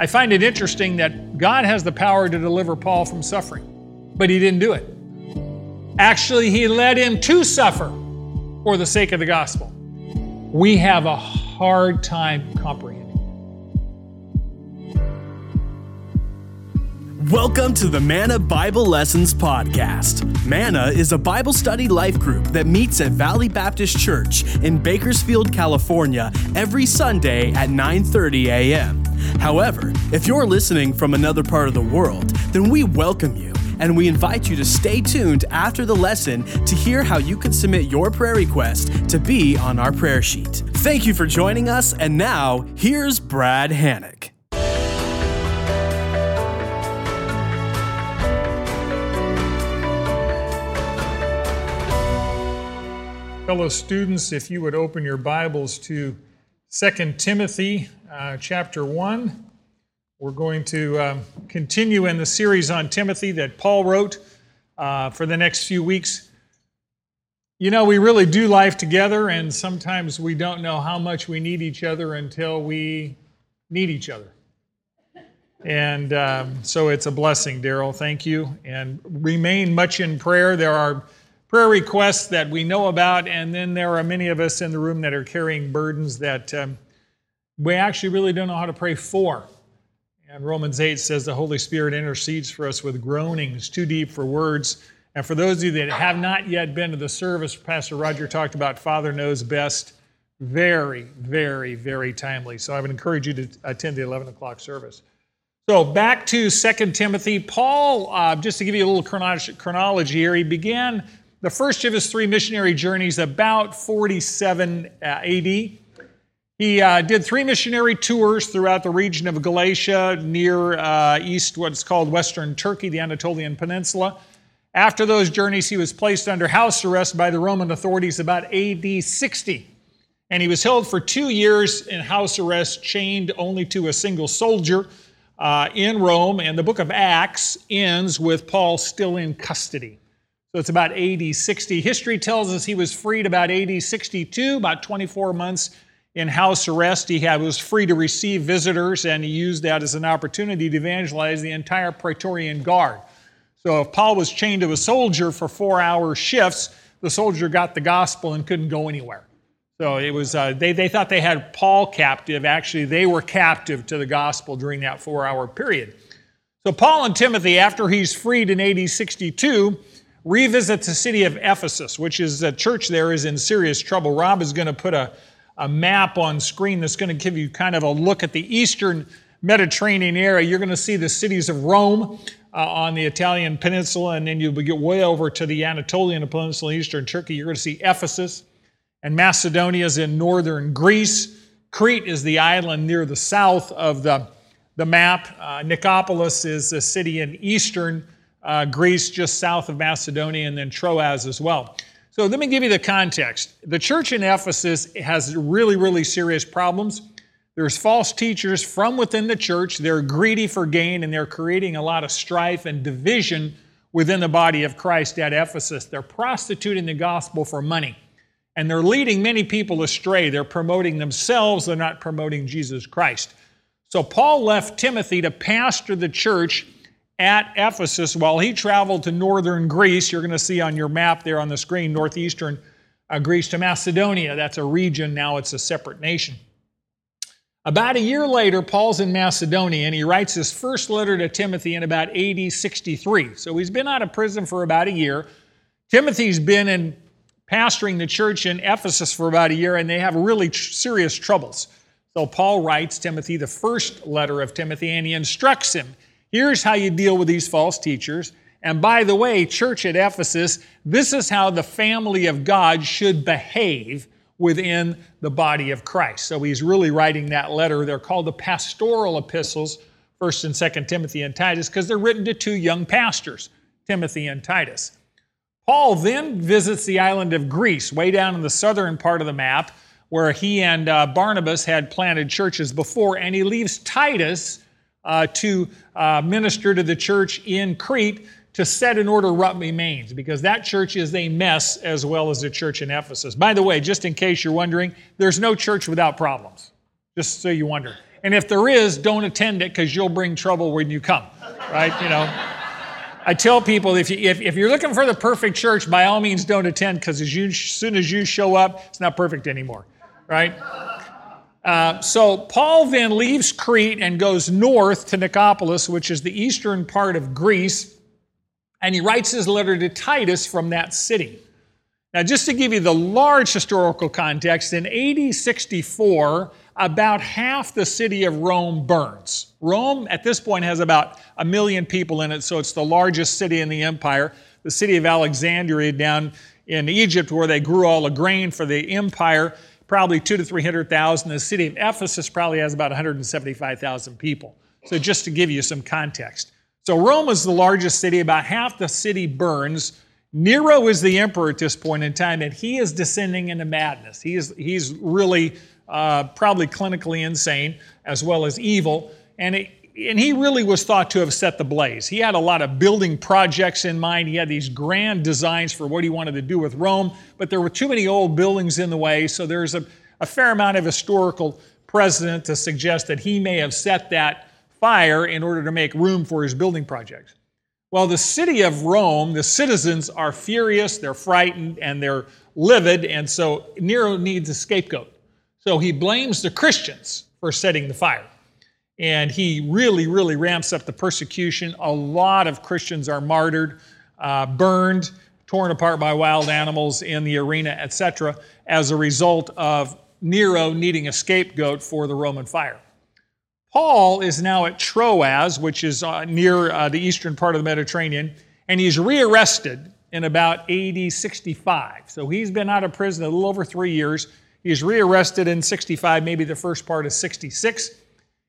I find it interesting that God has the power to deliver Paul from suffering, but he didn't do it. Actually, he led him to suffer for the sake of the gospel. We have a hard time comprehending. Welcome to the Manna Bible Lessons Podcast. Manna is a Bible study life group that meets at Valley Baptist Church in Bakersfield, California every Sunday at 9:30 a.m. However, if you're listening from another part of the world, then we welcome you and we invite you to stay tuned after the lesson to hear how you can submit your prayer request to be on our prayer sheet. Thank you for joining us, and now here's Brad Hannock. Fellow students, if you would open your Bibles to 2 Timothy uh, chapter 1. We're going to um, continue in the series on Timothy that Paul wrote uh, for the next few weeks. You know, we really do life together, and sometimes we don't know how much we need each other until we need each other. And um, so it's a blessing, Daryl. Thank you. And remain much in prayer. There are prayer requests that we know about, and then there are many of us in the room that are carrying burdens that um, we actually really don't know how to pray for. And Romans 8 says the Holy Spirit intercedes for us with groanings too deep for words. And for those of you that have not yet been to the service, Pastor Roger talked about Father Knows Best. Very, very, very timely. So I would encourage you to attend the 11 o'clock service. So back to 2 Timothy. Paul, uh, just to give you a little chronology here, he began the first of his three missionary journeys about 47 uh, AD. He uh, did three missionary tours throughout the region of Galatia, near uh, east, what's called Western Turkey, the Anatolian Peninsula. After those journeys, he was placed under house arrest by the Roman authorities about AD 60. And he was held for two years in house arrest, chained only to a single soldier uh, in Rome. And the book of Acts ends with Paul still in custody. So it's about AD 60. History tells us he was freed about AD 62, about 24 months in house arrest. He had, was free to receive visitors, and he used that as an opportunity to evangelize the entire Praetorian Guard. So if Paul was chained to a soldier for four hour shifts, the soldier got the gospel and couldn't go anywhere. So it was, uh, they, they thought they had Paul captive. Actually, they were captive to the gospel during that four hour period. So Paul and Timothy, after he's freed in AD 62, revisit the city of Ephesus, which is a church there is in serious trouble. Rob is going to put a, a map on screen that's going to give you kind of a look at the eastern Mediterranean area. You're going to see the cities of Rome uh, on the Italian peninsula, and then you'll get way over to the Anatolian peninsula, in eastern Turkey. You're going to see Ephesus, and Macedonia is in northern Greece. Crete is the island near the south of the, the map. Uh, Nicopolis is a city in eastern uh, Greece, just south of Macedonia, and then Troas as well. So let me give you the context. The church in Ephesus has really, really serious problems. There's false teachers from within the church. They're greedy for gain and they're creating a lot of strife and division within the body of Christ at Ephesus. They're prostituting the gospel for money and they're leading many people astray. They're promoting themselves, they're not promoting Jesus Christ. So Paul left Timothy to pastor the church at Ephesus while he traveled to northern Greece. You're going to see on your map there on the screen, northeastern uh, Greece to Macedonia. That's a region, now it's a separate nation. About a year later, Paul's in Macedonia and he writes his first letter to Timothy in about AD 63. So he's been out of prison for about a year. Timothy's been in pastoring the church in Ephesus for about a year and they have really tr- serious troubles. So Paul writes Timothy the first letter of Timothy and he instructs him Here's how you deal with these false teachers. And by the way, church at Ephesus, this is how the family of God should behave within the body of Christ. So he's really writing that letter. They're called the pastoral epistles, 1st and 2nd Timothy and Titus, because they're written to two young pastors, Timothy and Titus. Paul then visits the island of Greece, way down in the southern part of the map, where he and uh, Barnabas had planted churches before, and he leaves Titus uh, to uh, minister to the church in Crete to set in order what remains, because that church is a mess as well as the church in Ephesus. By the way, just in case you're wondering, there's no church without problems, just so you wonder. And if there is, don't attend it because you'll bring trouble when you come, right? You know. I tell people if, you, if, if you're looking for the perfect church, by all means don't attend because as, as soon as you show up, it's not perfect anymore, right? Uh, so Paul then leaves Crete and goes north to Nicopolis, which is the eastern part of Greece, and he writes his letter to Titus from that city. Now, just to give you the large historical context, in AD 64, about half the city of Rome burns. Rome, at this point, has about a million people in it, so it's the largest city in the empire. The city of Alexandria down in Egypt, where they grew all the grain for the empire, probably two to 300,000. The city of Ephesus probably has about 175,000 people. So, just to give you some context. So, Rome is the largest city, about half the city burns. Nero is the emperor at this point in time, and he is descending into madness. He is, he's really uh, probably clinically insane as well as evil. And, it, and he really was thought to have set the blaze. He had a lot of building projects in mind. He had these grand designs for what he wanted to do with Rome, but there were too many old buildings in the way, so there's a, a fair amount of historical precedent to suggest that he may have set that fire in order to make room for his building projects. Well, the city of Rome, the citizens are furious, they're frightened, and they're livid, and so Nero needs a scapegoat. So he blames the Christians for setting the fire. And he really, really ramps up the persecution. A lot of Christians are martyred, uh, burned, torn apart by wild animals in the arena, etc., as a result of Nero needing a scapegoat for the Roman fire. Paul is now at Troas, which is uh, near uh, the eastern part of the Mediterranean, and he's rearrested in about AD 65. So he's been out of prison a little over three years. He's rearrested in 65, maybe the first part of 66.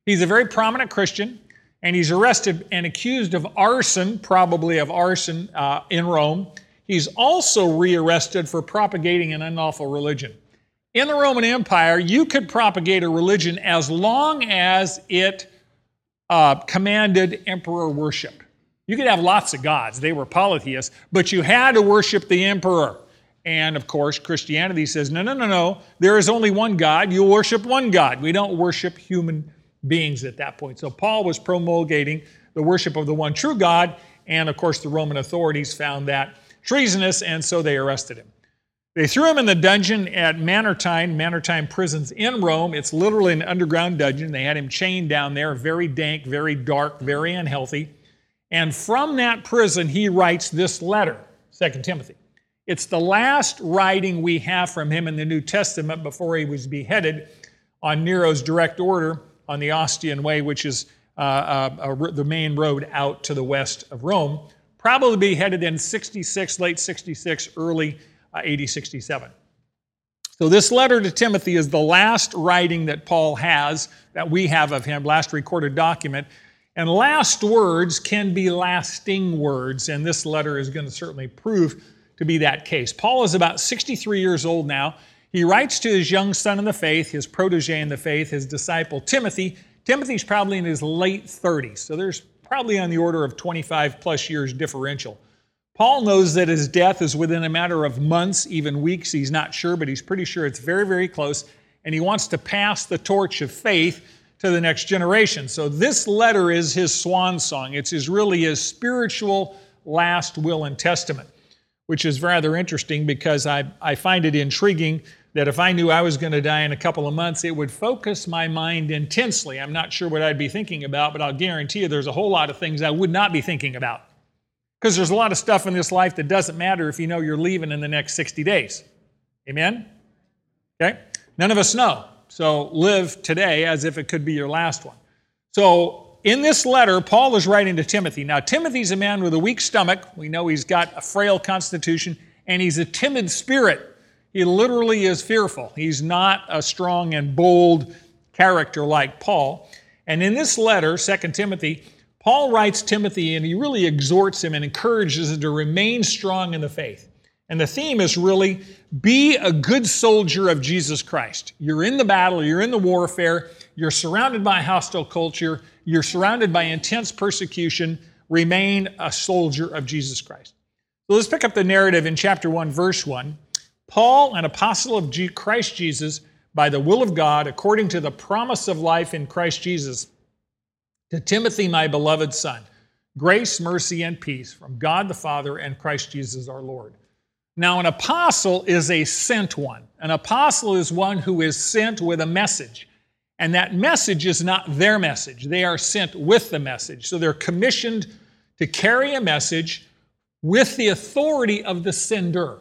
He's a very prominent Christian, and he's arrested and accused of arson, probably of arson uh, in Rome. He's also rearrested for propagating an unlawful religion. In the Roman Empire, you could propagate a religion as long as it uh, commanded emperor worship. You could have lots of gods, they were polytheists, but you had to worship the emperor. And of course, Christianity says, no, no, no, no, there is only one God. You worship one God. We don't worship human beings at that point. So Paul was promulgating the worship of the one true God. And of course, the Roman authorities found that treasonous, and so they arrested him. They threw him in the dungeon at Mamertine, Mamertine prisons in Rome. It's literally an underground dungeon. They had him chained down there, very dank, very dark, very unhealthy. And from that prison, he writes this letter, 2 Timothy. It's the last writing we have from him in the New Testament before he was beheaded on Nero's direct order on the Ostian Way, which is uh, uh, the main road out to the west of Rome. Probably be headed in 66, late 66, early uh, AD 67. So, this letter to Timothy is the last writing that Paul has, that we have of him, last recorded document. And last words can be lasting words, and this letter is going to certainly prove to be that case. Paul is about 63 years old now. He writes to his young son in the faith, his protege in the faith, his disciple Timothy. Timothy's probably in his late 30s, so there's probably on the order of 25 plus years differential. Paul knows that his death is within a matter of months, even weeks. He's not sure, but he's pretty sure it's very, very close. And he wants to pass the torch of faith to the next generation. So this letter is his swan song. It's his, really his spiritual last will and testament, which is rather interesting because I, I find it intriguing that if I knew I was going to die in a couple of months, it would focus my mind intensely. I'm not sure what I'd be thinking about, but I'll guarantee you there's a whole lot of things I would not be thinking about. Because there's a lot of stuff in this life that doesn't matter if you know you're leaving in the next 60 days. Amen? Okay? None of us know. So live today as if it could be your last one. So in this letter, Paul is writing to Timothy. Now, Timothy's a man with a weak stomach. We know he's got a frail constitution, and he's a timid spirit. He literally is fearful. He's not a strong and bold character like Paul. And in this letter, 2 Timothy, Paul writes Timothy and he really exhorts him and encourages him to remain strong in the faith. And the theme is really be a good soldier of Jesus Christ. You're in the battle, you're in the warfare, you're surrounded by hostile culture, you're surrounded by intense persecution. Remain a soldier of Jesus Christ. So let's pick up the narrative in chapter 1, verse 1. Paul, an apostle of Christ Jesus, by the will of God, according to the promise of life in Christ Jesus, to Timothy, my beloved Son, grace, mercy, and peace from God the Father and Christ Jesus our Lord. Now, an apostle is a sent one. An apostle is one who is sent with a message. And that message is not their message. They are sent with the message. So they're commissioned to carry a message with the authority of the sender,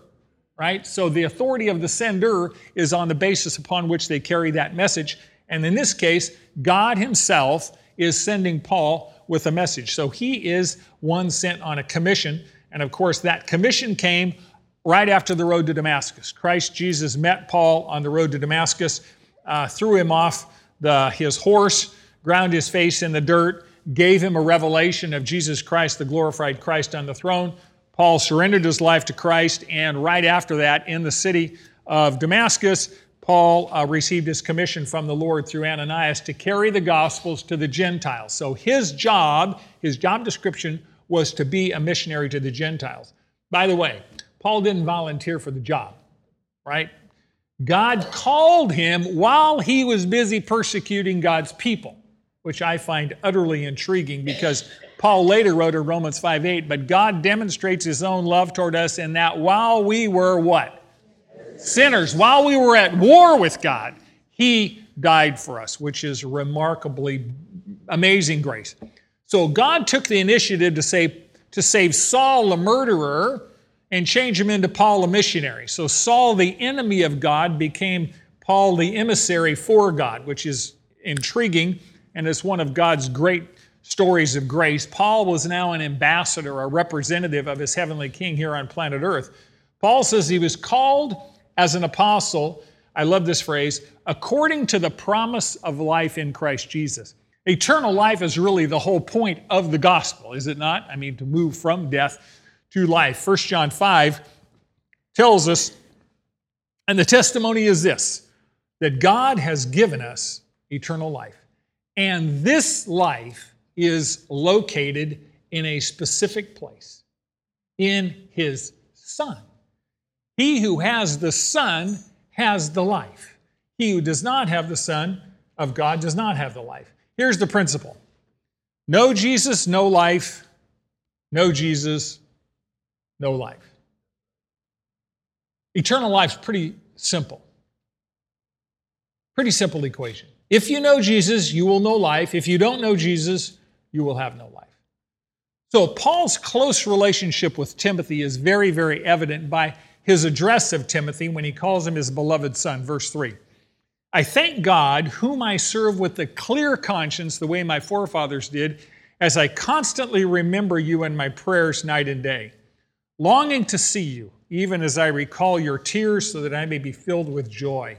right? So the authority of the sender is on the basis upon which they carry that message. And in this case, God Himself is sending Paul with a message. So he is one sent on a commission. And of course, that commission came right after the road to Damascus. Christ Jesus met Paul on the road to Damascus, uh, threw him off the, his horse, ground his face in the dirt, gave him a revelation of Jesus Christ, the glorified Christ on the throne. Paul surrendered his life to Christ, and right after that, in the city of Damascus, Paul uh, received his commission from the Lord through Ananias to carry the Gospels to the Gentiles. So his job, his job description, was to be a missionary to the Gentiles. By the way, Paul didn't volunteer for the job, right? God called him while he was busy persecuting God's people, which I find utterly intriguing because Paul later wrote in Romans 5 8, but God demonstrates his own love toward us in that while we were what? sinners, while we were at war with God, He died for us, which is remarkably amazing grace. So God took the initiative to save, to save Saul, a murderer, and change him into Paul, a missionary. So Saul, the enemy of God, became Paul, the emissary for God, which is intriguing and is one of God's great stories of grace. Paul was now an ambassador, a representative of his heavenly king here on planet Earth. Paul says he was called as an apostle, I love this phrase, according to the promise of life in Christ Jesus. Eternal life is really the whole point of the gospel, is it not? I mean, to move from death to life. 1 John 5 tells us, and the testimony is this that God has given us eternal life. And this life is located in a specific place, in His Son. He who has the Son has the life. He who does not have the Son of God does not have the life. Here's the principle no Jesus, no life. No Jesus, no life. Eternal life's pretty simple. Pretty simple equation. If you know Jesus, you will know life. If you don't know Jesus, you will have no life. So, Paul's close relationship with Timothy is very, very evident by his address of Timothy when he calls him his beloved son. Verse 3 I thank God, whom I serve with a clear conscience, the way my forefathers did, as I constantly remember you in my prayers night and day, longing to see you, even as I recall your tears, so that I may be filled with joy.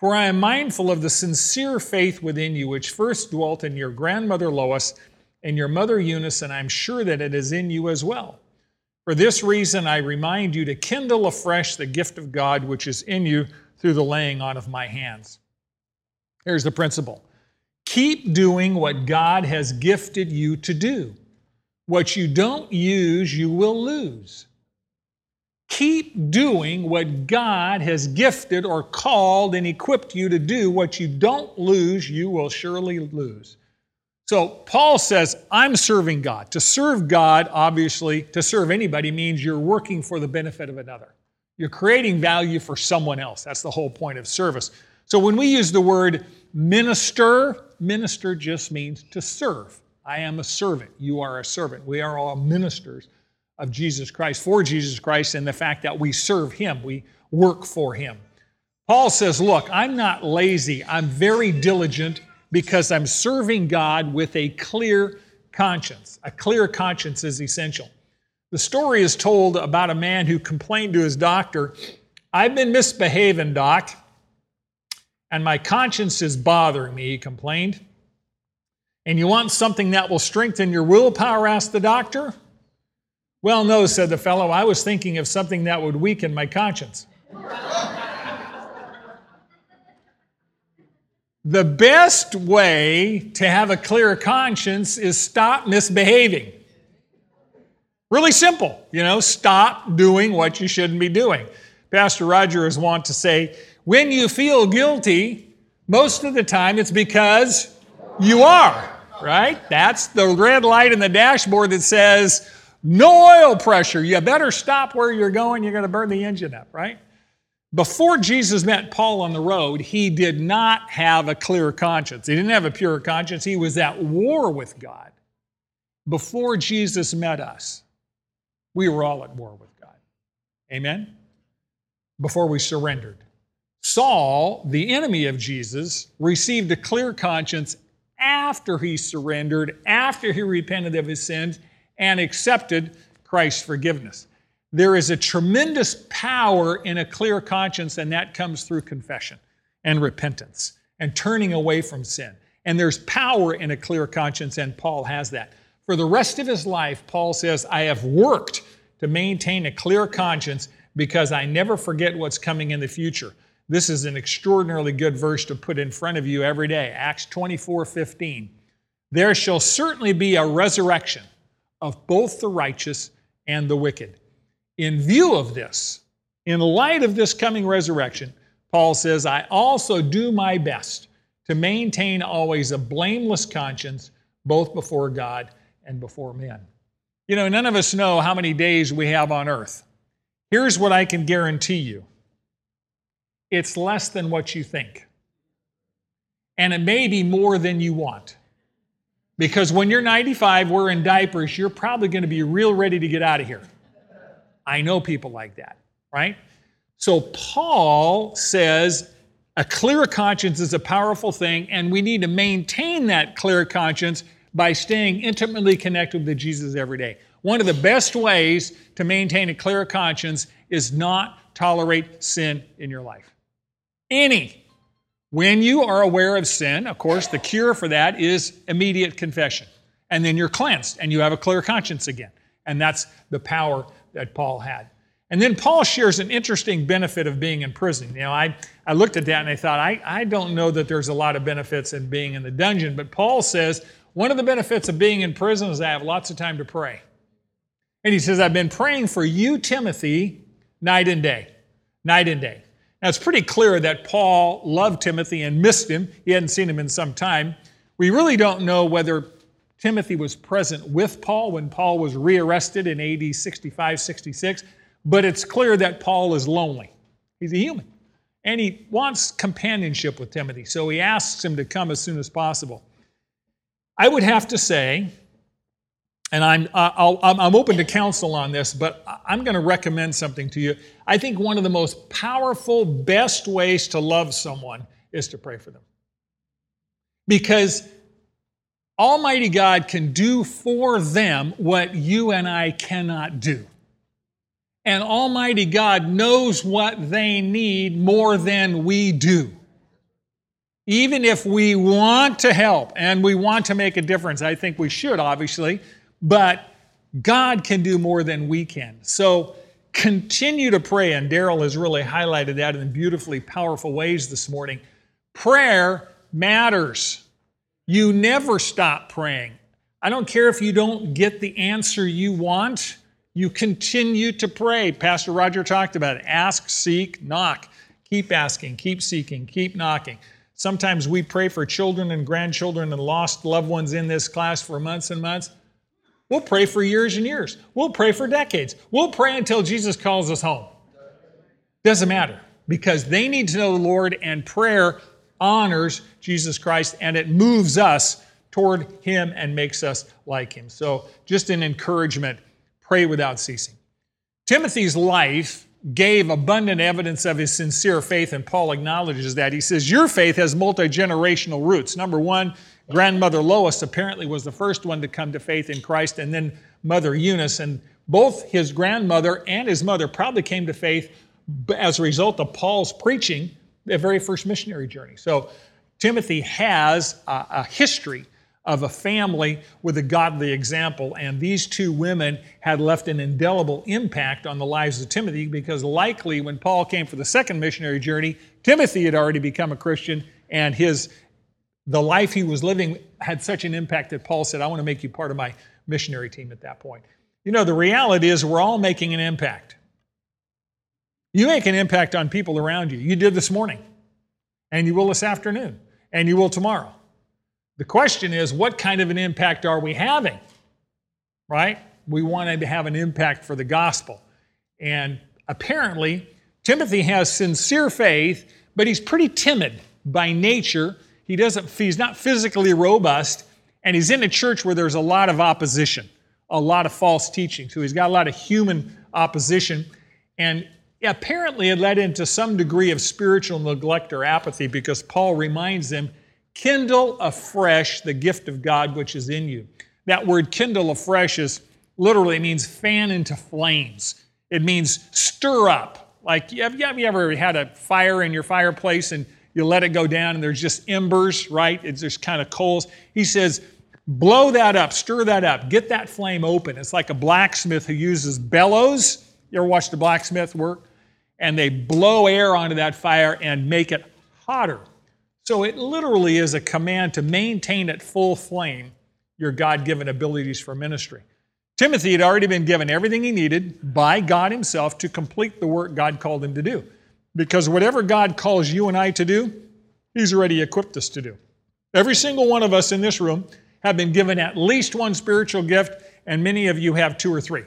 For I am mindful of the sincere faith within you, which first dwelt in your grandmother Lois and your mother Eunice, and I'm sure that it is in you as well. For this reason, I remind you to kindle afresh the gift of God which is in you through the laying on of my hands. Here's the principle keep doing what God has gifted you to do. What you don't use, you will lose. Keep doing what God has gifted or called and equipped you to do. What you don't lose, you will surely lose. So Paul says, I'm serving God. To serve God, obviously, to serve anybody means you're working for the benefit of another. You're creating value for someone else. That's the whole point of service. So when we use the word minister, minister just means to serve. I am a servant. You are a servant. We are all ministers of Jesus Christ, for Jesus Christ, and the fact that we serve Him, we work for Him. Paul says, Look, I'm not lazy. I'm very diligent because I'm serving God with a clear conscience. A clear conscience is essential. The story is told about a man who complained to his doctor, I've been misbehaving, doc, and my conscience is bothering me, he complained. And you want something that will strengthen your willpower? asked the doctor. Well, no, said the fellow. I was thinking of something that would weaken my conscience. The best way to have a clear conscience is stop misbehaving. Really simple, you know, stop doing what you shouldn't be doing. Pastor Roger is wont to say, when you feel guilty, most of the time it's because you are, right? That's the red light in the dashboard that says, no oil pressure. You better stop where you're going. You're going to burn the engine up, right? Before Jesus met Paul on the road, he did not have a clear conscience. He didn't have a pure conscience. He was at war with God. Before Jesus met us, we were all at war with God. Amen? Before we surrendered. Saul, the enemy of Jesus, received a clear conscience after he surrendered, after he repented of his sins, and accepted Christ's forgiveness. There is a tremendous power in a clear conscience, and that comes through confession and repentance and turning away from sin. And there's power in a clear conscience, and Paul has that. For the rest of his life, Paul says, I have worked to maintain a clear conscience because I never forget what's coming in the future. This is an extraordinarily good verse to put in front of you every day. Acts 24 15. There shall certainly be a resurrection of both the righteous and the wicked. In view of this, in light of this coming resurrection, Paul says, I also do my best to maintain always a blameless conscience, both before God and before men. You know, none of us know how many days we have on earth. Here's what I can guarantee you it's less than what you think. And it may be more than you want. Because when you're 95, wearing diapers, you're probably going to be real ready to get out of here. I know people like that, right? So Paul says a clear conscience is a powerful thing, and we need to maintain that clear conscience by staying intimately connected with Jesus every day. One of the best ways to maintain a clear conscience is not tolerate sin in your life. Any. When you are aware of sin, of course, the cure for that is immediate confession. And then you're cleansed and you have a clear conscience again. And that's the power that Paul had. And then Paul shares an interesting benefit of being in prison. You know, I, I looked at that and I thought, I, I don't know that there's a lot of benefits in being in the dungeon, but Paul says one of the benefits of being in prison is I have lots of time to pray. And he says, I've been praying for you, Timothy, night and day. Night and day. Now, it's pretty clear that Paul loved Timothy and missed him. He hadn't seen him in some time. We really don't know whether Timothy was present with Paul when Paul was rearrested in AD 65 66, but it's clear that Paul is lonely. He's a human. And he wants companionship with Timothy, so he asks him to come as soon as possible. I would have to say, and I'm, i am open to counsel on this, but I'm going to recommend something to you. I think one of the most powerful, best ways to love someone is to pray for them. Because Almighty God can do for them what you and I cannot do. And Almighty God knows what they need more than we do. Even if we want to help and we want to make a difference, I think we should, obviously, but God can do more than we can. So continue to pray, and Daryl has really highlighted that in beautifully powerful ways this morning. Prayer matters. You never stop praying. I don't care if you don't get the answer you want, you continue to pray. Pastor Roger talked about it. Ask, seek, knock. Keep asking, keep seeking, keep knocking. Sometimes we pray for children and grandchildren and lost loved ones in this class for months and months. We'll pray for years and years. We'll pray for decades. We'll pray until Jesus calls us home. Doesn't matter because they need to know the Lord and prayer honors Jesus Christ and it moves us toward Him and makes us like Him. So, just an encouragement pray without ceasing. Timothy's life gave abundant evidence of his sincere faith, and Paul acknowledges that. He says, Your faith has multi generational roots. Number one, grandmother Lois apparently was the first one to come to faith in Christ, and then Mother Eunice. And both his grandmother and his mother probably came to faith as a result of Paul's preaching the very first missionary journey. So Timothy has a, a history of a family with a godly example, and these two women had left an indelible impact on the lives of Timothy because likely when Paul came for the second missionary journey, Timothy had already become a Christian, and his the life he was living had such an impact that Paul said, I want to make you part of my missionary team at that point. You know, the reality is we're all making an impact. You make an impact on people around you. You did this morning, and you will this afternoon, and you will tomorrow. The question is, what kind of an impact are we having? Right? We want to have an impact for the gospel. And apparently, Timothy has sincere faith, but he's pretty timid by nature. He doesn't, he's not physically robust, and he's in a church where there's a lot of opposition, a lot of false teaching. So he's got a lot of human opposition. And apparently it led into some degree of spiritual neglect or apathy because Paul reminds them kindle afresh the gift of God which is in you. That word kindle afresh is literally means fan into flames. It means stir up. Like, have you ever had a fire in your fireplace and you let it go down and there's just embers, right? It's just kind of coals. He says, blow that up, stir that up, get that flame open. It's like a blacksmith who uses bellows. You ever watched a blacksmith work? And they blow air onto that fire and make it hotter. So it literally is a command to maintain at full flame your God given abilities for ministry. Timothy had already been given everything he needed by God himself to complete the work God called him to do. Because whatever God calls you and I to do, He's already equipped us to do. Every single one of us in this room have been given at least one spiritual gift, and many of you have two or three.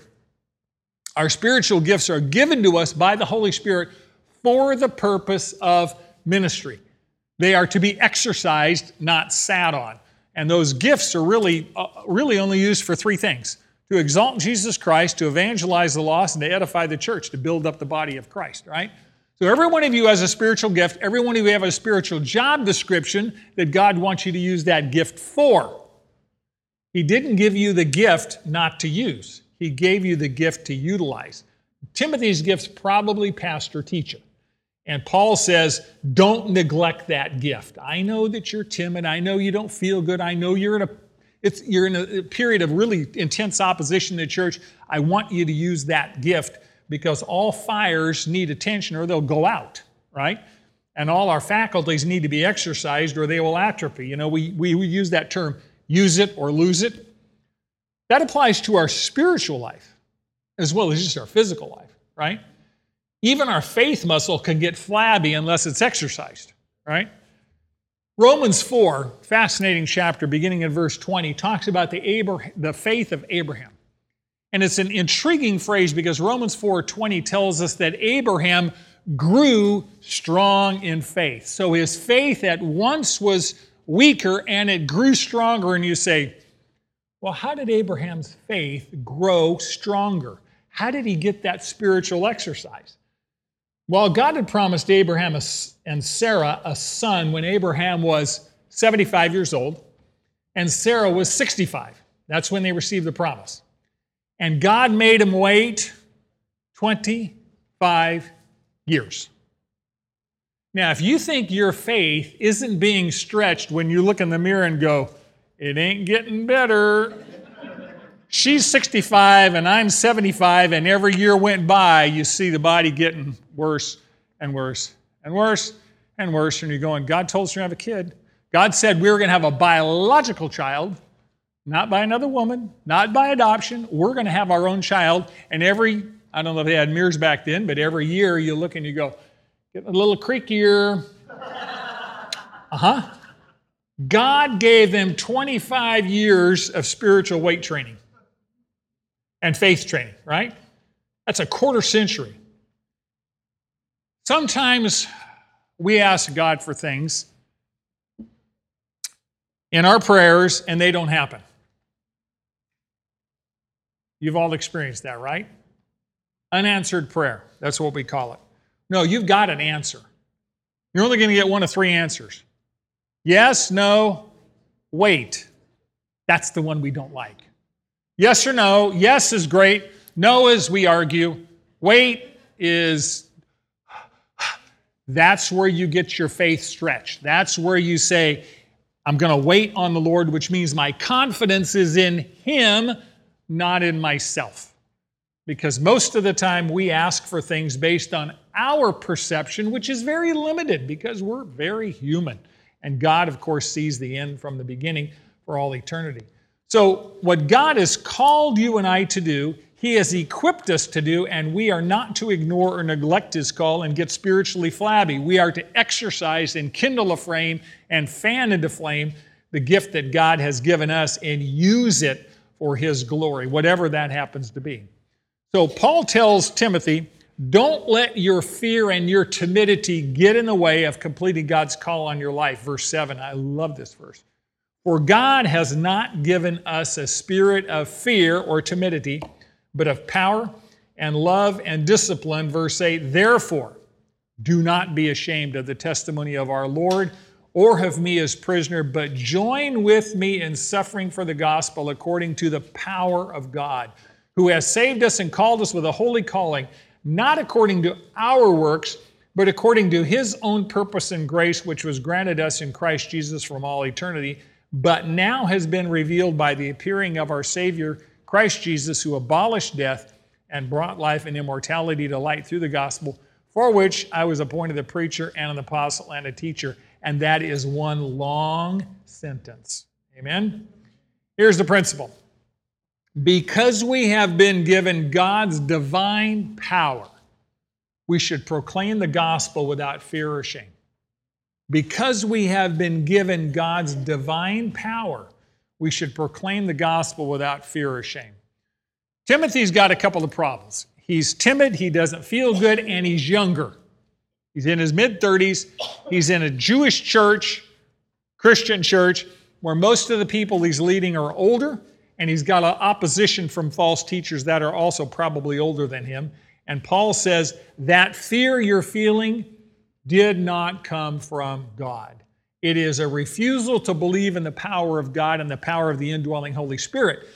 Our spiritual gifts are given to us by the Holy Spirit for the purpose of ministry. They are to be exercised, not sat on. And those gifts are really, uh, really only used for three things to exalt Jesus Christ, to evangelize the lost, and to edify the church, to build up the body of Christ, right? So every one of you has a spiritual gift. Every one of you have a spiritual job description that God wants you to use that gift for. He didn't give you the gift not to use. He gave you the gift to utilize. Timothy's gift's probably pastor teacher. And Paul says, don't neglect that gift. I know that you're timid. I know you don't feel good. I know you're in a it's, you're in a period of really intense opposition to the church. I want you to use that gift because all fires need attention or they'll go out, right? And all our faculties need to be exercised or they will atrophy. You know, we, we, we use that term, use it or lose it. That applies to our spiritual life as well as just our physical life, right? Even our faith muscle can get flabby unless it's exercised, right? Romans 4, fascinating chapter beginning in verse 20, talks about the, Abraham, the faith of Abraham. And it's an intriguing phrase because Romans 4:20 tells us that Abraham grew strong in faith. So his faith at once was weaker and it grew stronger and you say, well, how did Abraham's faith grow stronger? How did he get that spiritual exercise? Well, God had promised Abraham and Sarah a son when Abraham was 75 years old and Sarah was 65. That's when they received the promise. And God made him wait 25 years. Now, if you think your faith isn't being stretched when you look in the mirror and go, it ain't getting better. She's 65 and I'm 75, and every year went by, you see the body getting worse and worse and worse and worse. And you're going, God told us you're going to have a kid. God said we were going to have a biological child not by another woman, not by adoption. We're going to have our own child. And every, I don't know if they had mirrors back then, but every year you look and you go, getting a little creakier. Uh huh. God gave them 25 years of spiritual weight training and faith training, right? That's a quarter century. Sometimes we ask God for things in our prayers and they don't happen. You've all experienced that, right? Unanswered prayer. That's what we call it. No, you've got an answer. You're only going to get one of three answers yes, no, wait. That's the one we don't like. Yes or no. Yes is great. No is we argue. Wait is that's where you get your faith stretched. That's where you say, I'm going to wait on the Lord, which means my confidence is in Him not in myself. Because most of the time we ask for things based on our perception, which is very limited because we're very human. And God, of course, sees the end from the beginning for all eternity. So, what God has called you and I to do, He has equipped us to do, and we are not to ignore or neglect His call and get spiritually flabby. We are to exercise and kindle a flame and fan into flame the gift that God has given us and use it for His glory, whatever that happens to be. So Paul tells Timothy, don't let your fear and your timidity get in the way of completing God's call on your life. Verse 7, I love this verse. For God has not given us a spirit of fear or timidity, but of power and love and discipline. Verse 8, therefore, do not be ashamed of the testimony of our Lord or of me as prisoner, but join with me in suffering for the gospel according to the power of God, who has saved us and called us with a holy calling, not according to our works, but according to his own purpose and grace, which was granted us in Christ Jesus from all eternity, but now has been revealed by the appearing of our Savior, Christ Jesus, who abolished death and brought life and immortality to light through the gospel, for which I was appointed a preacher and an apostle and a teacher and that is one long sentence. Amen? Here's the principle because we have been given God's divine power, we should proclaim the gospel without fear or shame. Because we have been given God's divine power, we should proclaim the gospel without fear or shame. Timothy's got a couple of problems. He's timid, he doesn't feel good, and he's younger. He's in his mid 30s. He's in a Jewish church, Christian church, where most of the people he's leading are older, and he's got opposition from false teachers that are also probably older than him. And Paul says that fear you're feeling did not come from God. It is a refusal to believe in the power of God and the power of the indwelling Holy Spirit.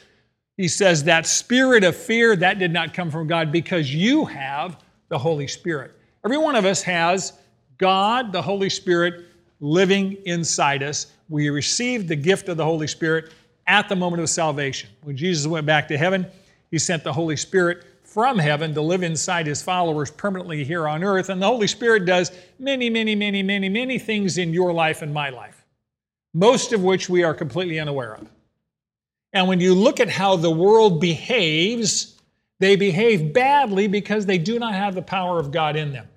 He says that spirit of fear, that did not come from God because you have the Holy Spirit. Every one of us has God, the Holy Spirit, living inside us. We received the gift of the Holy Spirit at the moment of salvation. When Jesus went back to heaven, he sent the Holy Spirit from heaven to live inside his followers permanently here on earth. And the Holy Spirit does many, many, many, many, many things in your life and my life, most of which we are completely unaware of. And when you look at how the world behaves, they behave badly because they do not have the power of God in them.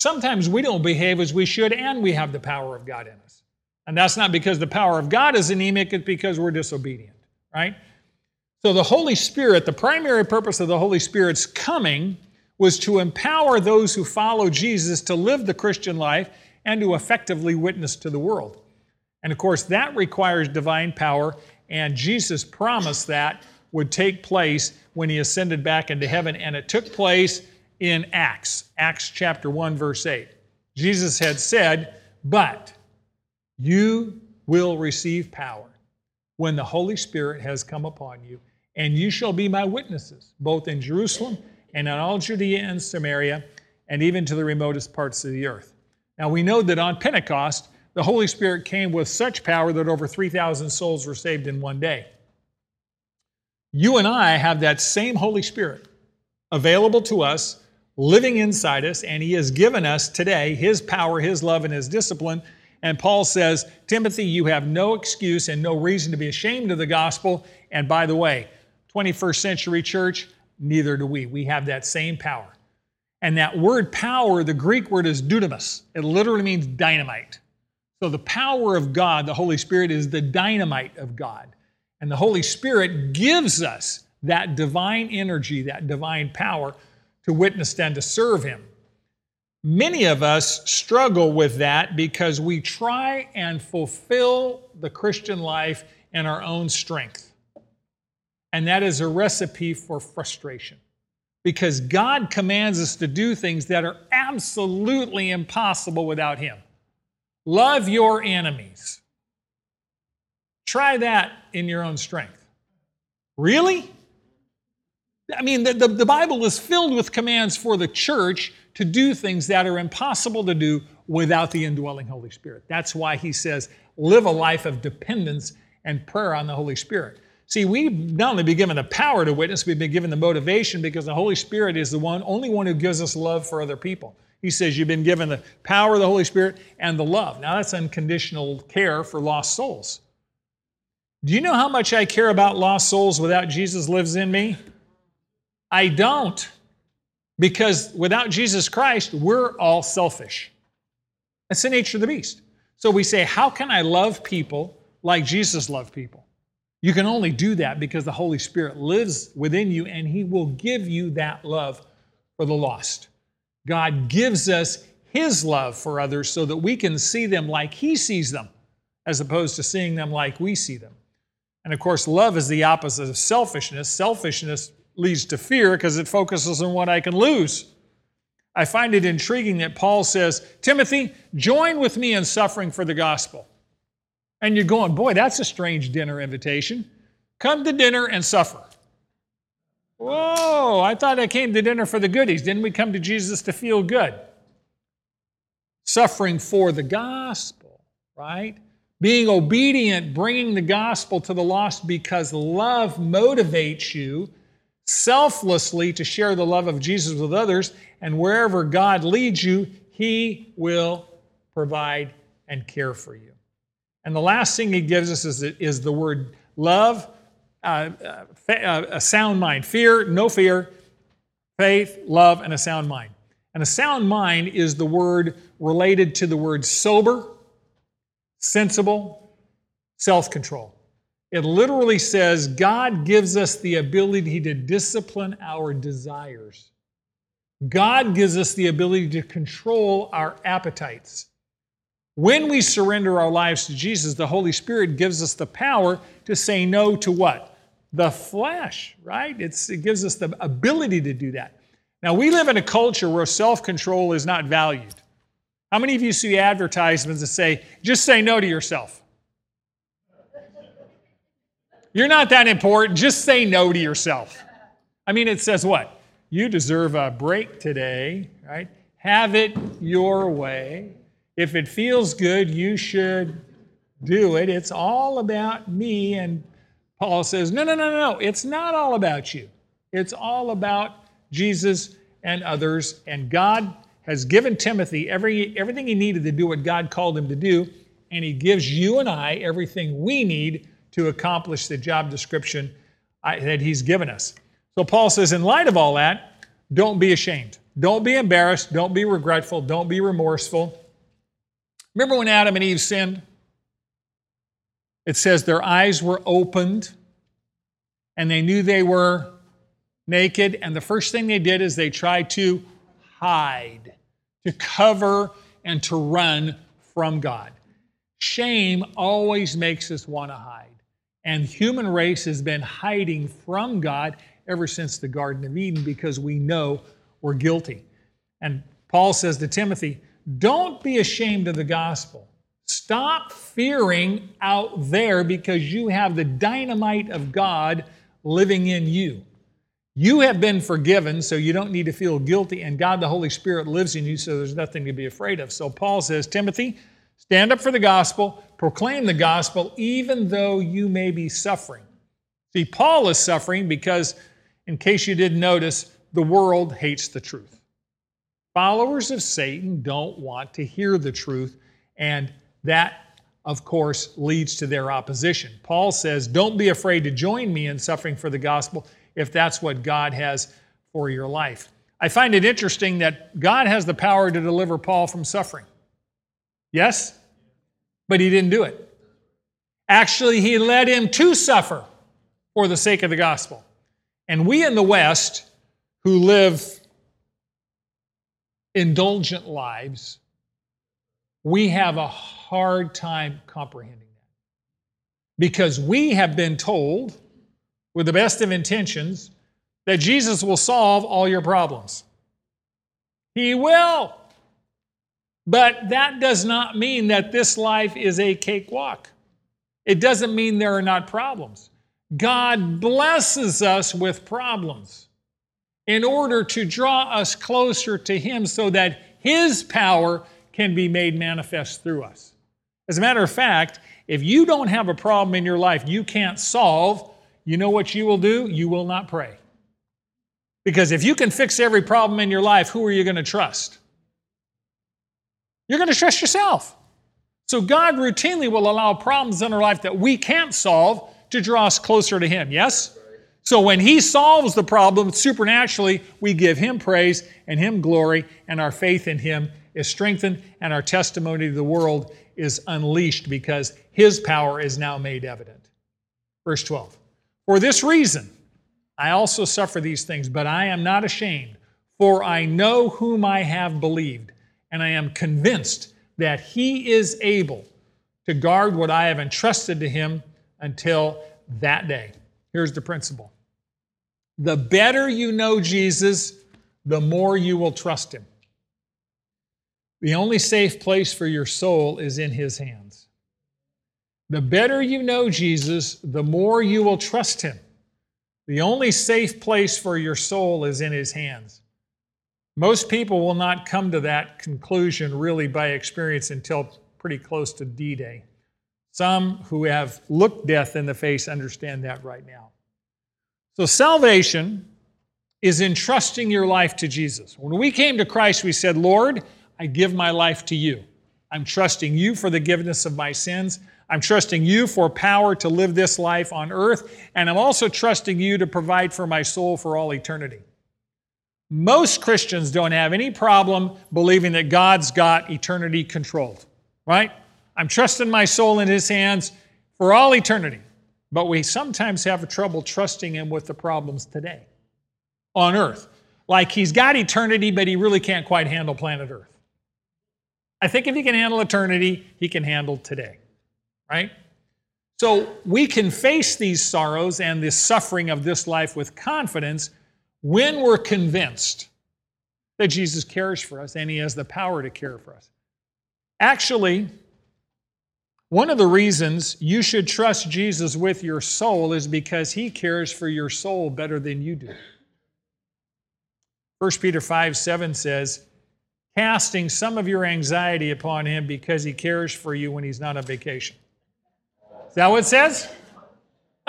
Sometimes we don't behave as we should and we have the power of God in us. And that's not because the power of God is anemic, it's because we're disobedient, right? So the Holy Spirit, the primary purpose of the Holy Spirit's coming was to empower those who follow Jesus to live the Christian life and to effectively witness to the world. And of course, that requires divine power, and Jesus promised that would take place when he ascended back into heaven, and it took place in Acts, Acts chapter 1, verse 8. Jesus had said, But you will receive power when the Holy Spirit has come upon you, and you shall be my witnesses, both in Jerusalem and in all Judea and Samaria, and even to the remotest parts of the earth. Now we know that on Pentecost, the Holy Spirit came with such power that over 3,000 souls were saved in one day. You and I have that same Holy Spirit available to us, living inside us, and He has given us today His power, His love, and His discipline. And Paul says, Timothy, you have no excuse and no reason to be ashamed of the gospel. And by the way, 21st century church, neither do we. We have that same power. And that word power, the Greek word is dunamis. It literally means dynamite. So the power of God, the Holy Spirit, is the dynamite of God. And the Holy Spirit gives us that divine energy, that divine power to witness and to serve Him. Many of us struggle with that because we try and fulfill the Christian life in our own strength. And that is a recipe for frustration because God commands us to do things that are absolutely impossible without Him. Love your enemies. Try that in your own strength. Really? I mean, the, the, the, Bible is filled with commands for the church to do things that are impossible to do without the indwelling Holy Spirit. That's why he says, live a life of dependence and prayer on the Holy Spirit. See, we've not only been given the power to witness, we've been given the motivation because the Holy Spirit is the one, only one who gives us love for other people. He says you've been given the power of the Holy Spirit and the love. Now, that's unconditional care for lost souls. Do you know how much I care about lost souls without Jesus lives in me? I don't. Because without Jesus Christ, we're all selfish. That's the nature of the beast. So we say, How can I love people like Jesus loved people? You can only do that because the Holy Spirit lives within you and He will give you that love for the lost. God gives us His love for others so that we can see them like He sees them, as opposed to seeing them like we see them. And of course, love is the opposite of selfishness. Selfishness leads to fear because it focuses on what I can lose. I find it intriguing that Paul says, Timothy, join with me in suffering for the gospel. And you're going, boy, that's a strange dinner invitation. Come to dinner and suffer. Whoa, I thought I came to dinner for the goodies. Didn't we come to Jesus to feel good? Suffering for the gospel, right? Being obedient, bringing the gospel to the lost because love motivates you selflessly to share the love of Jesus with others. And wherever God leads you, He will provide and care for you. And the last thing he gives us is, is the word love, uh, uh, a sound mind. Fear, no fear, faith, love, and a sound mind. And a sound mind is the word related to the word sober, sensible, self control. It literally says God gives us the ability to discipline our desires. God gives us the ability to control our appetites. When we surrender our lives to Jesus, the Holy Spirit gives us the power to say no to what? The flesh, right? It's, it gives us the ability to do that. Now, we live in a culture where self control is not valued. How many of you see advertisements that say, just say no to yourself? You're not that important, just say no to yourself. I mean, it says what? You deserve a break today, right? Have it your way. If it feels good, you should do it. It's all about me. And Paul says, no, no, no, no, it's not all about you. It's all about Jesus and others. And God has given Timothy every, everything he needed to do what God called him to do. And he gives you and I everything we need to accomplish the job description that he's given us. So Paul says, in light of all that, don't be ashamed. Don't be embarrassed. Don't be regretful. Don't be remorseful. Remember when Adam and Eve sinned? It says their eyes were opened and they knew they were naked. And the first thing they did is they tried to hide, to cover, and to run from God. Shame always makes us want to hide. And human race has been hiding from God ever since the Garden of Eden because we know we're guilty. And Paul says to Timothy, don't be ashamed of the gospel. Stop fearing out there because you have the dynamite of God living in you. You have been forgiven, so you don't need to feel guilty, and God the Holy Spirit lives in you, so there's nothing to be afraid of. So Paul says, Timothy, stand up for the gospel, proclaim the gospel, even though you may be suffering. See, Paul is suffering because, in case you didn't notice, the world hates the truth. Followers of Satan don't want to hear the truth, and that, of course, leads to their opposition. Paul says, Don't be afraid to join me in suffering for the gospel if that's what God has for your life. I find it interesting that God has the power to deliver Paul from suffering. Yes? But he didn't do it. Actually, he led him to suffer for the sake of the gospel. And we in the West, who live indulgent lives, we have a hard time comprehending that. Because we have been told, with the best of intentions, that Jesus will solve all your problems. He will. But that does not mean that this life is a cakewalk. It doesn't mean there are not problems. God blesses us with problems in order to draw us closer to Him so that His power can be made manifest through us. As a matter of fact, if you don't have a problem in your life you can't solve, you know what you will do? You will not pray. Because if you can fix every problem in your life, who are you going to trust? You're going to trust yourself. So God routinely will allow problems in our life that we can't solve to draw us closer to Him, yes? So when He solves the problem supernaturally, we give Him praise and Him glory, and our faith in Him is strengthened, and our testimony to the world is unleashed because His power is now made evident. Verse 12 For this reason, I also suffer these things, but I am not ashamed, for I know whom I have believed, and I am convinced that He is able to guard what I have entrusted to Him until that day. Here's the principle the better you know Jesus, the more you will trust Him. The only safe place for your soul is in His hands. The better you know Jesus, the more you will trust Him. The only safe place for your soul is in His hands. Most people will not come to that conclusion really by experience until pretty close to D Day. Some who have looked death in the face understand that right now. So, salvation is entrusting your life to Jesus. When we came to Christ, we said, Lord, I give my life to you. I'm trusting you for the forgiveness of my sins. I'm trusting you for power to live this life on earth. And I'm also trusting you to provide for my soul for all eternity. Most Christians don't have any problem believing that God's got eternity controlled, right? I'm trusting my soul in His hands for all eternity. But we sometimes have trouble trusting Him with the problems today on earth. Like He's got eternity, but He really can't quite handle planet Earth. I think if He can handle eternity, He can handle today, right? So we can face these sorrows and this suffering of this life with confidence when we're convinced that Jesus cares for us and He has the power to care for us. Actually, one of the reasons you should trust Jesus with your soul is because he cares for your soul better than you do. 1 Peter 5 7 says, casting some of your anxiety upon him because he cares for you when he's not on vacation. Is that what it says?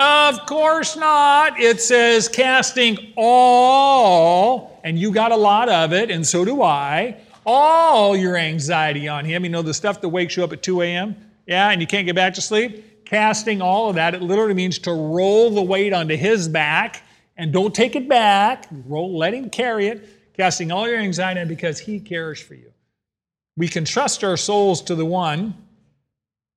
Of course not. It says casting all, and you got a lot of it, and so do I, all your anxiety on him. You know, the stuff that wakes you up at 2 a.m.? yeah, and you can't get back to sleep, casting all of that, it literally means to roll the weight onto his back and don't take it back. Roll, let him carry it, casting all your anxiety because he cares for you. We can trust our souls to the one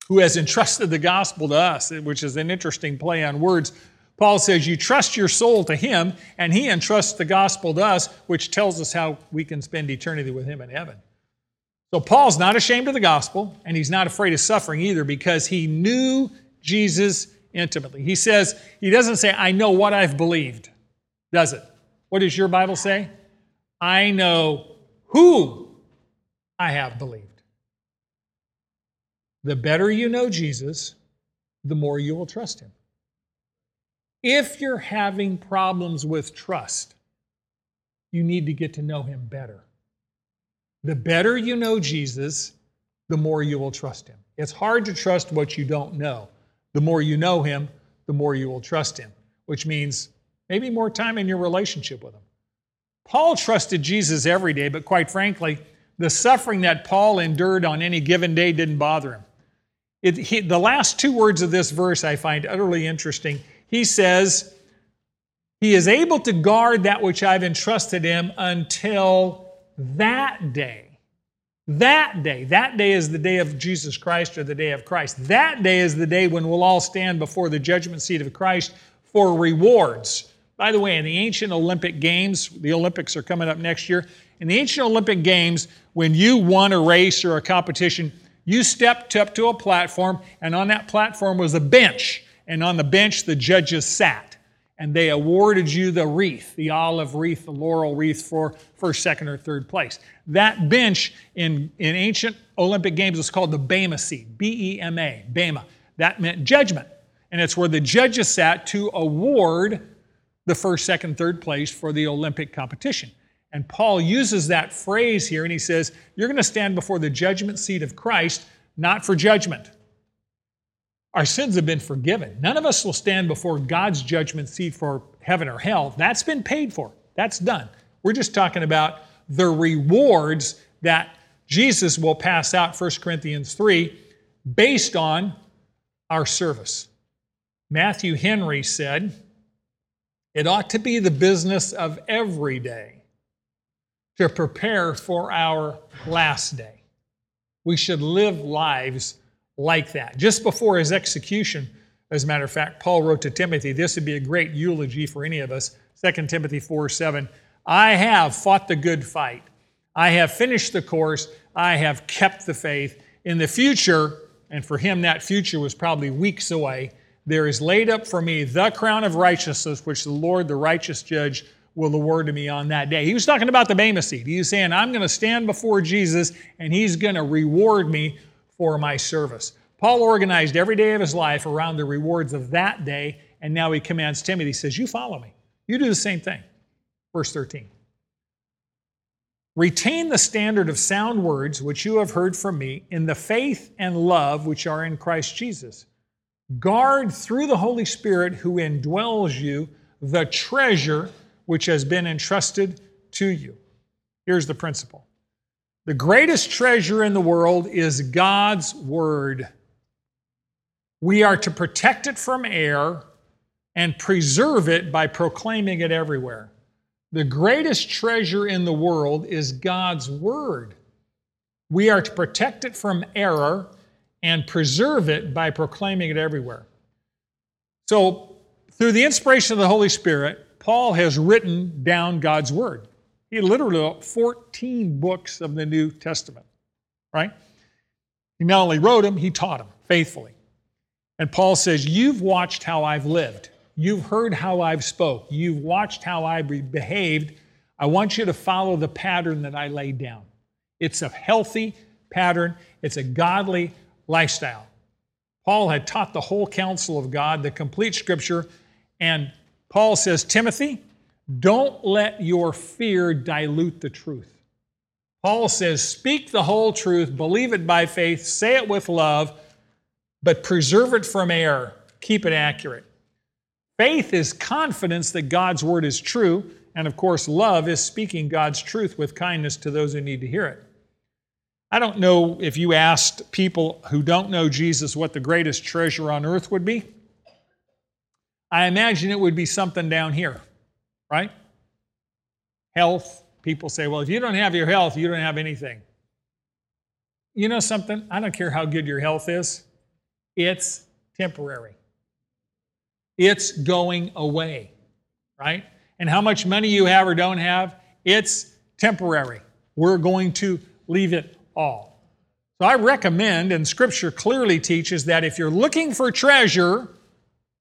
who has entrusted the gospel to us, which is an interesting play on words. Paul says, You trust your soul to him, and he entrusts the gospel to us, which tells us how we can spend eternity with him in heaven. So Paul's not ashamed of the gospel, and he's not afraid of suffering either because he knew Jesus intimately. He says, he doesn't say, I know what I've believed, does it? What does your Bible say? I know who I have believed. The better you know Jesus, the more you will trust him. If you're having problems with trust, you need to get to know him better. The better you know Jesus, the more you will trust him. It's hard to trust what you don't know. The more you know him, the more you will trust him, which means maybe more time in your relationship with him. Paul trusted Jesus every day, but quite frankly, the suffering that Paul endured on any given day didn't bother him. It, he, the last two words of this verse I find utterly interesting. He says, He is able to guard that which I've entrusted him until that day. That day, that day is the day of Jesus Christ or the day of Christ. That day is the day when we'll all stand before the judgment seat of Christ for rewards. By the way, in the ancient Olympic Games, the Olympics are coming up next year. In the ancient Olympic Games, when you won a race or a competition, you stepped up to a platform, and on that platform was a bench. And on the bench, the judges sat and they awarded you the wreath, the olive wreath, the laurel wreath for first, second, or third place. That bench in, in ancient Olympic Games was called the Bema seat, B E M A, Bema. That meant judgment. And it's where the judges sat to award the first, second, third place for the Olympic competition. And Paul uses that phrase here and he says, You're going to stand before the judgment seat of Christ, not for judgment. Our sins have been forgiven. None of us will stand before God's judgment seat for heaven or hell. That's been paid for, that's done. We're just talking about the rewards that Jesus will pass out, 1 Corinthians 3, based on our service. Matthew Henry said, It ought to be the business of every day to prepare for our last day. We should live lives like that. Just before his execution, as a matter of fact, Paul wrote to Timothy, this would be a great eulogy for any of us. 2 Timothy 4 7. I have fought the good fight. I have finished the course. I have kept the faith. In the future, and for him that future was probably weeks away, there is laid up for me the crown of righteousness, which the Lord, the righteous judge, will award to me on that day. He was talking about the Bema seat. He was saying, I'm going to stand before Jesus and he's going to reward me for my service. Paul organized every day of his life around the rewards of that day, and now he commands Timothy, he says, You follow me. You do the same thing. Verse 13. Retain the standard of sound words which you have heard from me in the faith and love which are in Christ Jesus. Guard through the Holy Spirit who indwells you the treasure which has been entrusted to you. Here's the principle the greatest treasure in the world is God's Word. We are to protect it from error and preserve it by proclaiming it everywhere. The greatest treasure in the world is God's Word. We are to protect it from error and preserve it by proclaiming it everywhere. So, through the inspiration of the Holy Spirit, Paul has written down God's Word. He literally wrote 14 books of the New Testament, right? He not only wrote them, he taught them faithfully. And Paul says, You've watched how I've lived. You've heard how I've spoke. You've watched how I've behaved. I want you to follow the pattern that I laid down. It's a healthy pattern, it's a godly lifestyle. Paul had taught the whole counsel of God, the complete scripture, and Paul says, Timothy, don't let your fear dilute the truth. Paul says, Speak the whole truth, believe it by faith, say it with love, but preserve it from error, keep it accurate. Faith is confidence that God's word is true, and of course, love is speaking God's truth with kindness to those who need to hear it. I don't know if you asked people who don't know Jesus what the greatest treasure on earth would be. I imagine it would be something down here right? Health. People say, well, if you don't have your health, you don't have anything. You know something? I don't care how good your health is, it's temporary. It's going away, right? And how much money you have or don't have, it's temporary. We're going to leave it all. So I recommend, and Scripture clearly teaches that if you're looking for treasure,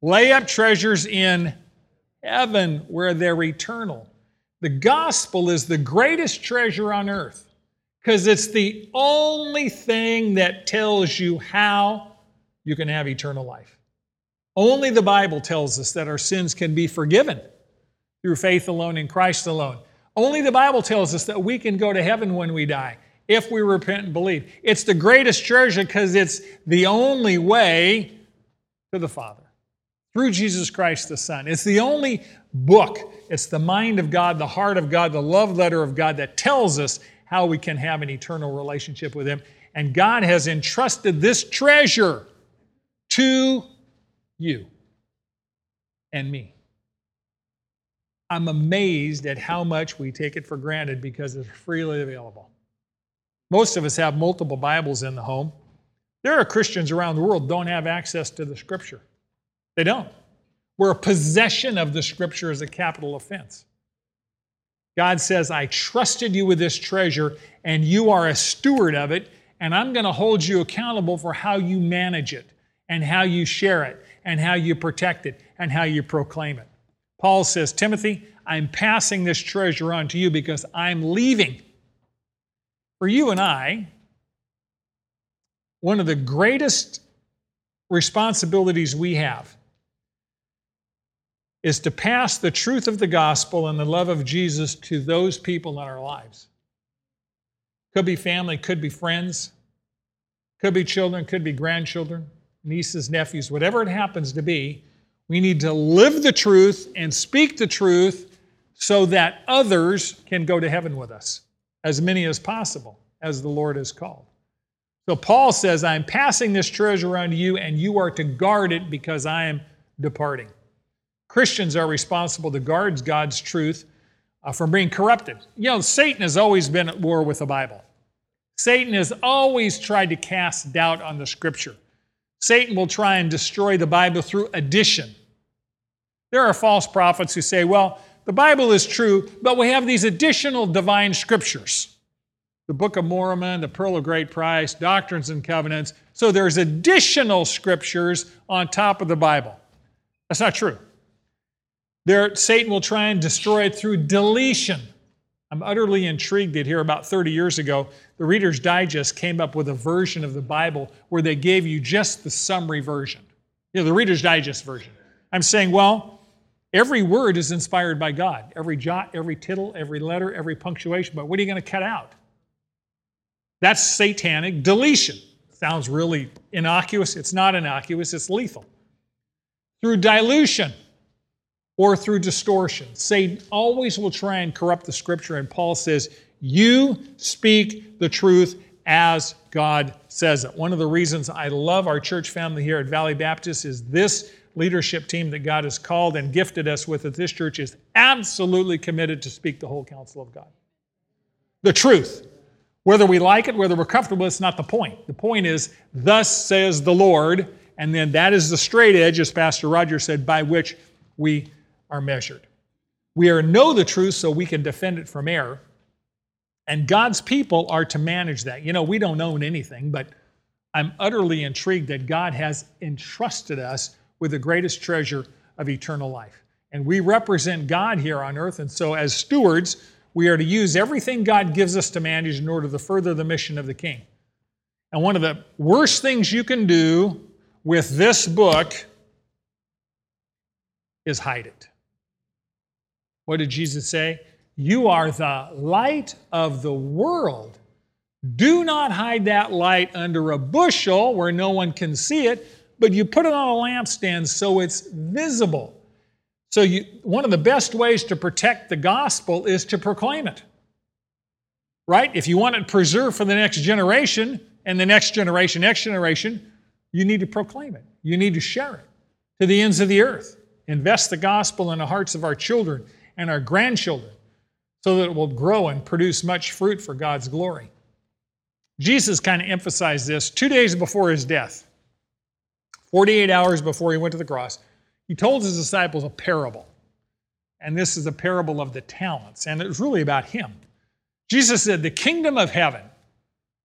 lay up treasures in heaven where they're eternal. The gospel is the greatest treasure on earth because it's the only thing that tells you how you can have eternal life. Only the Bible tells us that our sins can be forgiven through faith alone in Christ alone. Only the Bible tells us that we can go to heaven when we die if we repent and believe. It's the greatest treasure because it's the only way to the Father through Jesus Christ the Son. It's the only book, it's the mind of God, the heart of God, the love letter of God that tells us how we can have an eternal relationship with Him. And God has entrusted this treasure to you and me. I'm amazed at how much we take it for granted because it's freely available. Most of us have multiple Bibles in the home. There are Christians around the world don't have access to the scripture. They don't. Where a possession of the scripture is a capital offense. God says, I trusted you with this treasure, and you are a steward of it, and I'm going to hold you accountable for how you manage it, and how you share it, and how you protect it, and how you proclaim it. Paul says, Timothy, I'm passing this treasure on to you because I'm leaving. For you and I, one of the greatest responsibilities we have is to pass the truth of the gospel and the love of Jesus to those people in our lives. Could be family, could be friends, could be children, could be grandchildren, nieces, nephews, whatever it happens to be. We need to live the truth and speak the truth so that others can go to heaven with us, as many as possible, as the Lord has called. So Paul says, I'm passing this treasure on to you, and you are to guard it because I am departing. Christians are responsible to guard God's truth uh, from being corrupted. You know, Satan has always been at war with the Bible. Satan has always tried to cast doubt on the scripture. Satan will try and destroy the Bible through addition. There are false prophets who say, well, the Bible is true, but we have these additional divine scriptures the Book of Mormon, the Pearl of Great Price, Doctrines and Covenants. So there's additional scriptures on top of the Bible. That's not true. There, Satan will try and destroy it through deletion. I'm utterly intrigued that here about 30 years ago, the Reader's Digest came up with a version of the Bible where they gave you just the summary version. You know, the Reader's Digest version. I'm saying, well, every word is inspired by God. Every jot, every tittle, every letter, every punctuation. But what are you going to cut out? That's satanic deletion. Sounds really innocuous. It's not innocuous, it's lethal. Through dilution or through distortion. Satan always will try and corrupt the scripture, and Paul says, You speak the truth as God says it. One of the reasons I love our church family here at Valley Baptist is this leadership team that God has called and gifted us with at this church is absolutely committed to speak the whole counsel of God. The truth. Whether we like it, whether we're comfortable, it's not the point. The point is, thus says the Lord, and then that is the straight edge, as Pastor Roger said, by which we are measured. We are know the truth so we can defend it from error. And God's people are to manage that. You know, we don't own anything, but I'm utterly intrigued that God has entrusted us with the greatest treasure of eternal life. And we represent God here on earth. And so, as stewards, we are to use everything God gives us to manage in order to further the mission of the King. And one of the worst things you can do with this book is hide it. What did Jesus say? You are the light of the world. Do not hide that light under a bushel where no one can see it, but you put it on a lampstand so it's visible. So, you, one of the best ways to protect the gospel is to proclaim it. Right? If you want it preserved for the next generation and the next generation, next generation, you need to proclaim it. You need to share it to the ends of the earth. Invest the gospel in the hearts of our children and our grandchildren so that it will grow and produce much fruit for God's glory. Jesus kind of emphasized this two days before his death, 48 hours before he went to the cross. He told his disciples a parable. And this is a parable of the talents. And it was really about him. Jesus said, The kingdom of heaven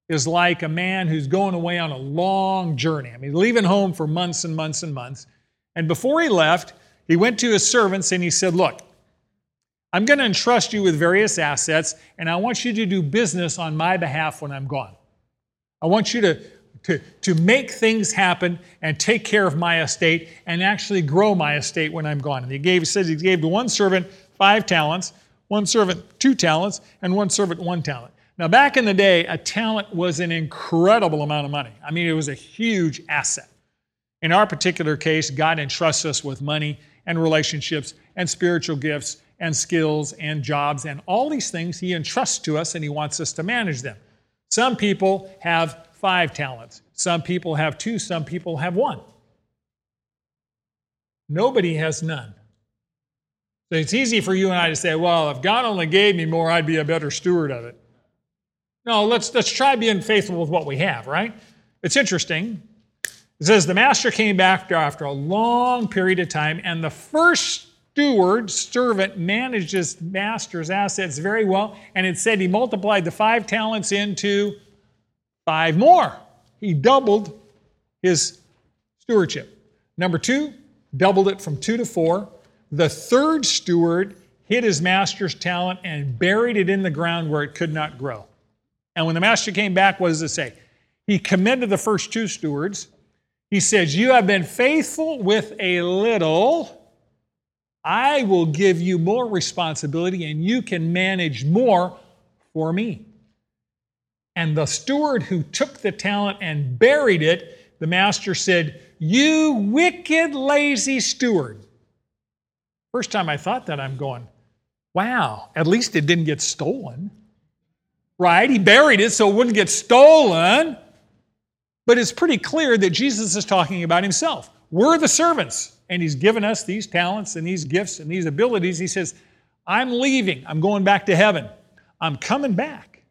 is like a man who's going away on a long journey. I mean, leaving home for months and months and months. And before he left, he went to his servants and he said, Look, I'm going to entrust you with various assets, and I want you to do business on my behalf when I'm gone. I want you to, to, to make things happen and take care of my estate and actually grow my estate when I'm gone. And he gave, he says he gave to one servant five talents, one servant two talents, and one servant one talent. Now, back in the day, a talent was an incredible amount of money. I mean, it was a huge asset. In our particular case, God entrusts us with money and relationships and spiritual gifts and skills and jobs and all these things He entrusts to us and He wants us to manage them. Some people have five talents, some people have two, some people have one. Nobody has none. So it's easy for you and I to say, well, if God only gave me more, I'd be a better steward of it. No, let's, let's try being faithful with what we have, right? It's interesting. It says the master came back after a long period of time, and the first steward, servant, managed his master's assets very well, and it said he multiplied the five talents into five more. He doubled his stewardship. Number two, doubled it from two to four. The third steward hid his master's talent and buried it in the ground where it could not grow. And when the master came back, what does it say? He commended the first two stewards. He says, You have been faithful with a little I will give you more responsibility and you can manage more for me. And the steward who took the talent and buried it, the master said, You wicked, lazy steward. First time I thought that, I'm going, Wow, at least it didn't get stolen. Right? He buried it so it wouldn't get stolen. But it's pretty clear that Jesus is talking about himself. We're the servants. And He's given us these talents and these gifts and these abilities. He says, I'm leaving. I'm going back to heaven. I'm coming back.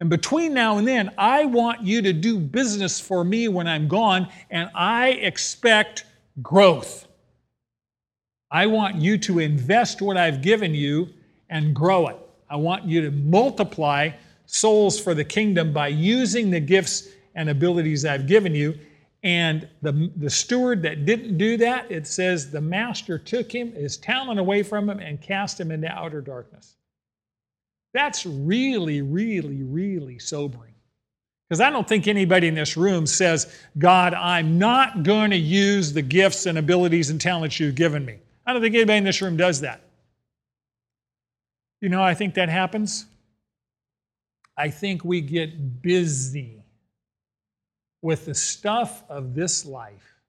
And between now and then, I want you to do business for me when I'm gone, and I expect growth. I want you to invest what I've given you and grow it. I want you to multiply souls for the kingdom by using the gifts and abilities I've given you. And the, the steward that didn't do that, it says the master took him, his talent away from him, and cast him into outer darkness. That's really, really, really sobering. Because I don't think anybody in this room says, God, I'm not going to use the gifts and abilities and talents you've given me. I don't think anybody in this room does that. You know, I think that happens. I think we get busy with the stuff of this life.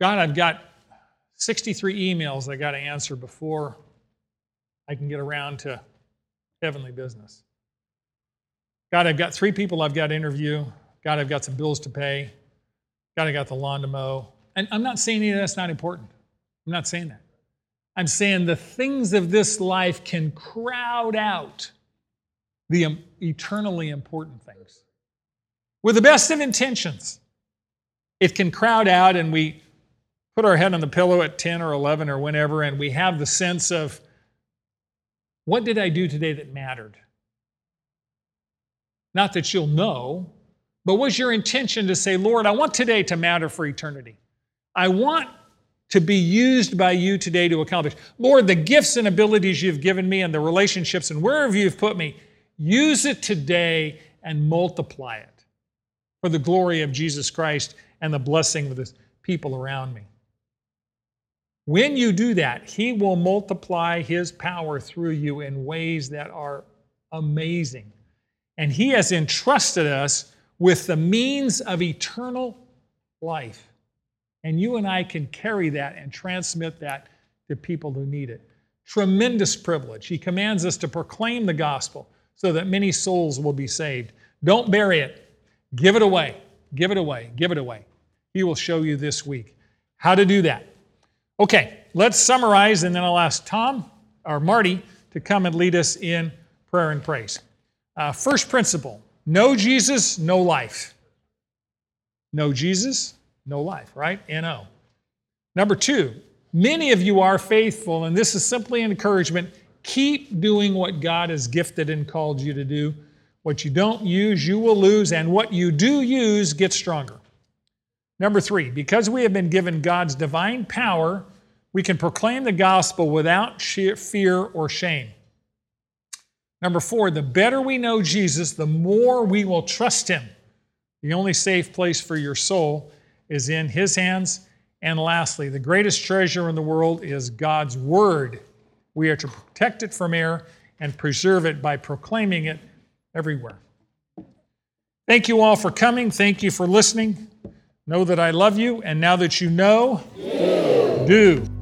God, I've got 63 emails I got to answer before I can get around to heavenly business. God, I've got three people I've got to interview. God, I've got some bills to pay. God, I got the lawn to mow. And I'm not saying any of that's not important. I'm not saying that. I'm saying the things of this life can crowd out the eternally important things. With the best of intentions, it can crowd out, and we put our head on the pillow at 10 or 11 or whenever, and we have the sense of, what did I do today that mattered? Not that you'll know, but was your intention to say, Lord, I want today to matter for eternity? I want to be used by you today to accomplish. Lord, the gifts and abilities you've given me and the relationships and wherever you've put me, use it today and multiply it for the glory of Jesus Christ and the blessing of the people around me. When you do that, He will multiply His power through you in ways that are amazing. And He has entrusted us with the means of eternal life. And you and I can carry that and transmit that to people who need it. Tremendous privilege. He commands us to proclaim the gospel so that many souls will be saved. Don't bury it, give it away. Give it away. Give it away. He will show you this week how to do that. Okay, let's summarize, and then I'll ask Tom or Marty to come and lead us in prayer and praise. Uh, first principle know Jesus, no life. Know Jesus, no life, right? N-O. Number two, many of you are faithful, and this is simply encouragement. Keep doing what God has gifted and called you to do. What you don't use, you will lose, and what you do use, gets stronger. Number three, because we have been given God's divine power, we can proclaim the gospel without fear or shame. Number four, the better we know Jesus, the more we will trust Him. The only safe place for your soul is in His hands. And lastly, the greatest treasure in the world is God's Word. We are to protect it from error and preserve it by proclaiming it everywhere. Thank you all for coming. Thank you for listening. Know that I love you, and now that you know, do. do.